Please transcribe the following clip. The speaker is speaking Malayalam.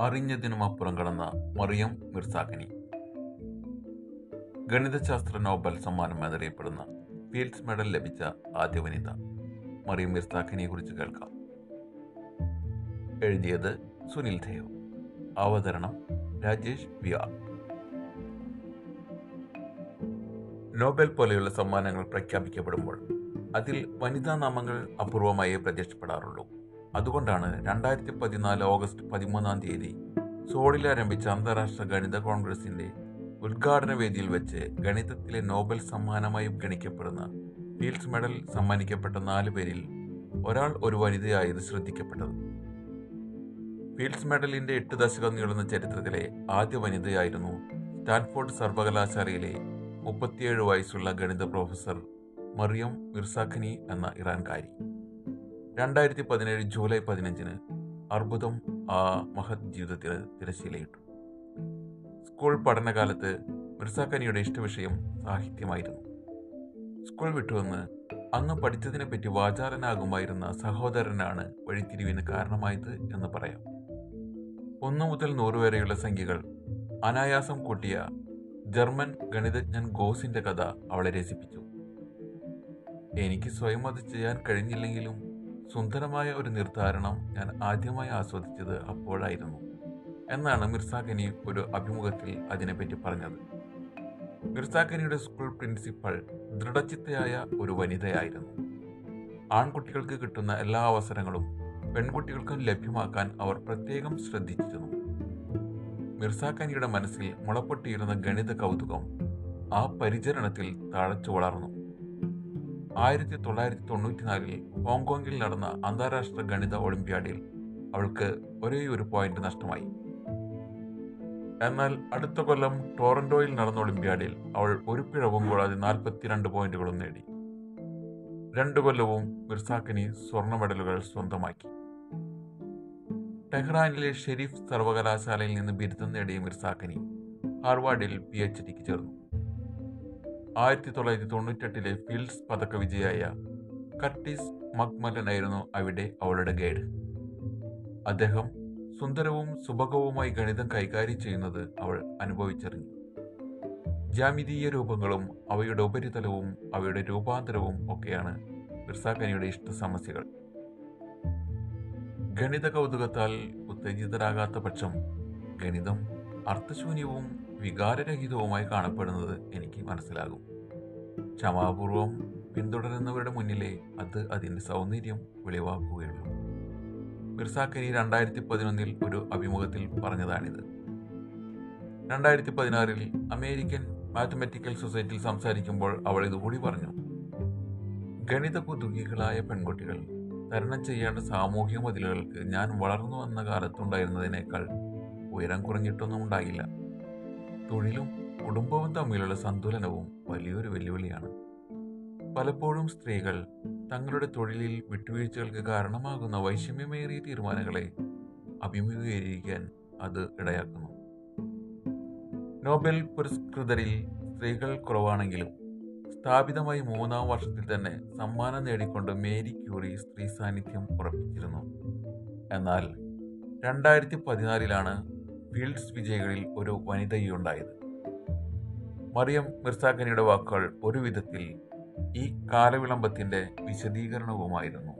അറിഞ്ഞതിനും അപ്പുറം കടന്ന മറിയം മിർസാഖനി. ഗണിതശാസ്ത്ര നോബൽ സമ്മാനം എന്നറിയപ്പെടുന്ന ഫീൽഡ്സ് മെഡൽ ലഭിച്ച ആദ്യ വനിത മറിയം മിർസാഖനിയെ കുറിച്ച് കേൾക്കാം. എഴുതിയത് സുനിൽ ദേവ് അവതരണം രാജേഷ് വി ആർ. നോബൽ പോലെയുള്ള സമ്മാനങ്ങൾ പ്രഖ്യാപിക്കപ്പെടുമ്പോൾ അതിൽ വനിതാ നാമങ്ങൾ അപൂർവമായേ പ്രത്യക്ഷപ്പെടാറുള്ളൂ. അതുകൊണ്ടാണ് രണ്ടായിരത്തി പതിനാല് ഓഗസ്റ്റ് പതിമൂന്നാം തീയതി സോളിൽ ആരംഭിച്ച അന്താരാഷ്ട്ര ഗണിത കോൺഗ്രസിന്റെ ഉദ്ഘാടന വേദിയിൽ വെച്ച് ഗണിതത്തിലെ നോബൽ സമ്മാനമായി ഗണിക്കപ്പെടുന്ന ഫീൽഡ്സ് മെഡൽ സമ്മാനിക്കപ്പെട്ട നാല് പേരിൽ ഒരാൾ ഒരു വനിതയായത് ശ്രദ്ധിക്കപ്പെട്ടത്. ഫീൽഡ്സ് മെഡലിന്റെ എട്ട് ദശകം നീളുന്ന ചരിത്രത്തിലെ ആദ്യ വനിതയായിരുന്നു സ്റ്റാൻഫോർഡ് സർവകലാശാലയിലെ മുപ്പത്തിയേഴ് വയസ്സുള്ള ഗണിത പ്രൊഫസർ മറിയം മിർസാഖനി എന്ന ഇറാൻകാരി. രണ്ടായിരത്തി പതിനേഴ് ജൂലൈ പതിനഞ്ചിന് അർബുദം ആ മഹത് ജീവിതത്തിന് തിരശ്ശീലയിട്ടു. സ്കൂൾ പഠനകാലത്ത് മിർസാഖനിയുടെ ഇഷ്ടവിഷയം സാഹിത്യമായിരുന്നു. സ്കൂൾ വിട്ടുവന്ന് അന്ന് പഠിച്ചതിനെ പഠിച്ചതിനെപ്പറ്റി വാചാലനാകുമായിരുന്ന സഹോദരനാണ് വഴിത്തിരിവിന് കാരണമായത് എന്ന് പറയാം. ഒന്നു മുതൽ നൂറ് വരെയുള്ള സംഖ്യകൾ അനായാസം കൂട്ടിയ ജർമ്മൻ ഗണിതജ്ഞൻ ഗോസിന്റെ കഥ അവളെ രസിപ്പിച്ചു. എനിക്ക് സ്വയം അത് ചെയ്യാൻ കഴിഞ്ഞില്ലെങ്കിലും സുന്ദരമായ ഒരു നിർദ്ധാരണം ഞാൻ ആദ്യമായി ആസ്വദിച്ചത് അപ്പോഴായിരുന്നു. എന്നാണ് മിർസാഖനി ഒരു അഭിമുഖത്തിൽ അതിനെപ്പറ്റി പറഞ്ഞത്. മിർസാഖനിയുടെ സ്കൂൾ പ്രിൻസിപ്പൽ ദൃഢചിത്തയായ ഒരു വനിതയായിരുന്നു. ആൺകുട്ടികൾക്ക് കിട്ടുന്ന എല്ലാ അവസരങ്ങളും പെൺകുട്ടികൾക്കും ലഭ്യമാക്കാൻ അവർ പ്രത്യേകം ശ്രദ്ധിച്ചിരുന്നു. മിർസാഖനിയുടെ മനസ്സിൽ മുളപ്പൊട്ടിയിരുന്ന ഗണിത കൗതുകം ആ പരിചരണത്തിൽ തഴച്ചു വളർന്നു ആയിരത്തി തൊള്ളായിരത്തി തൊണ്ണൂറ്റിനാലിൽ ഹോങ്കോങ്ങിൽ നടന്ന അന്താരാഷ്ട്ര ഗണിത ഒളിമ്പ്യാഡിൽ അവൾക്ക് ഒരേ ഒരു പോയിന്റ് നഷ്ടമായി. എന്നാൽ അടുത്ത കൊല്ലം ടോറന്റോയിൽ നടന്ന ഒളിമ്പ്യാഡിൽ അവൾ ഒരു പിഴവും കൂടാതെ നാൽപ്പത്തിരണ്ട് പോയിന്റുകളും നേടി. രണ്ടു കൊല്ലവും മിർസാക്കിനി സ്വർണ മെഡലുകൾ സ്വന്തമാക്കി. ടെഹ്റാനിലെ ഷെരീഫ് സർവകലാശാലയിൽ നിന്ന് ബിരുദം നേടിയ മിർസാക്കിനി ഹാർവാർഡിൽ പി എച്ച് ഡിക്ക് ചേർന്നു. ആയിരത്തി തൊള്ളായിരത്തി തൊണ്ണൂറ്റെട്ടിലെ ഫീൽഡ്സ് പതക്ക വിജയായ കർട്ടിസ് മക്മലനായിരുന്നു അവിടെ അവളുടെ ഗൈഡ്. അദ്ദേഹം സുന്ദരവും സുഭകവുമായി ഗണിതം കൈകാര്യം ചെയ്യുന്നത് അവൾ അനുഭവിച്ചറിഞ്ഞു. ജാമിതീയ രൂപങ്ങളും അവയുടെ ഉപരിതലവും അവയുടെ രൂപാന്തരവും ഒക്കെയാണ് മിർസാഖനിയുടെ ഇഷ്ട സമസ്യകൾ. ഗണിത കൗതുകത്താൽ ഉത്തേജിതരാകാത്ത പക്ഷം ഗണിതം അർത്ഥശൂന്യവും വികാരരഹിതവുമായി കാണപ്പെടുന്നത് എനിക്ക് മനസ്സിലാകും. ക്ഷമാപൂർവം പിന്തുടരുന്നവരുടെ മുന്നിലേ അത് അതിന്റെ സൗന്ദര്യം വെളിവാക്കുകയുള്ളൂ. മിർസാക്കരി രണ്ടായിരത്തി പതിനൊന്നിൽ ഒരു അഭിമുഖത്തിൽ പറഞ്ഞതാണിത്. രണ്ടായിരത്തി പതിനാറിൽ അമേരിക്കൻ മാത്തമാറ്റിക്കൽ സൊസൈറ്റിയിൽ സംസാരിക്കുമ്പോൾ അവൾ ഇതുകൂടി പറഞ്ഞു. ഗണിത കുതുകികളായ പെൺകുട്ടികൾ തരണം ചെയ്യേണ്ട സാമൂഹ്യ മതിലുകൾക്ക് ഞാൻ വളർന്നു വന്ന കാലത്തുണ്ടായിരുന്നതിനേക്കാൾ ഉയരം കുറഞ്ഞിട്ടൊന്നും ഉണ്ടാകില്ല തൊഴിലും കുടുംബവും തമ്മിലുള്ള സന്തുലനവും വലിയൊരു വെല്ലുവിളിയാണ്. പലപ്പോഴും സ്ത്രീകൾ തങ്ങളുടെ തൊഴിലിൽ വിട്ടുവീഴ്ചകൾക്ക് കാരണമാകുന്ന വൈഷമ്യമേറിയ തീരുമാനങ്ങളെ അഭിമുഖീകരിക്കാൻ അത് ഇടയാക്കുന്നു. നോബൽ പുരസ്കൃതരിൽ സ്ത്രീകൾ കുറവാണെങ്കിലും സ്ഥാപിതമായി മൂന്നാം വർഷത്തിൽ തന്നെ സമ്മാനം നേടിക്കൊണ്ട് മേരി ക്യൂറി സ്ത്രീ സാന്നിധ്യം ഉറപ്പിച്ചിരുന്നു. എന്നാൽ രണ്ടായിരത്തി പതിനാലിലാണ് ഫീൽഡ്സ് വിജയികളിൽ ഒരു വനിതയുണ്ടായത്. മറിയം മിർസാഖനിയുടെ വാക്കുകൾ ഒരു വിധത്തിൽ ഈ കാലവിളംബത്തിന്റെ വിശദീകരണവുമായിരുന്നു.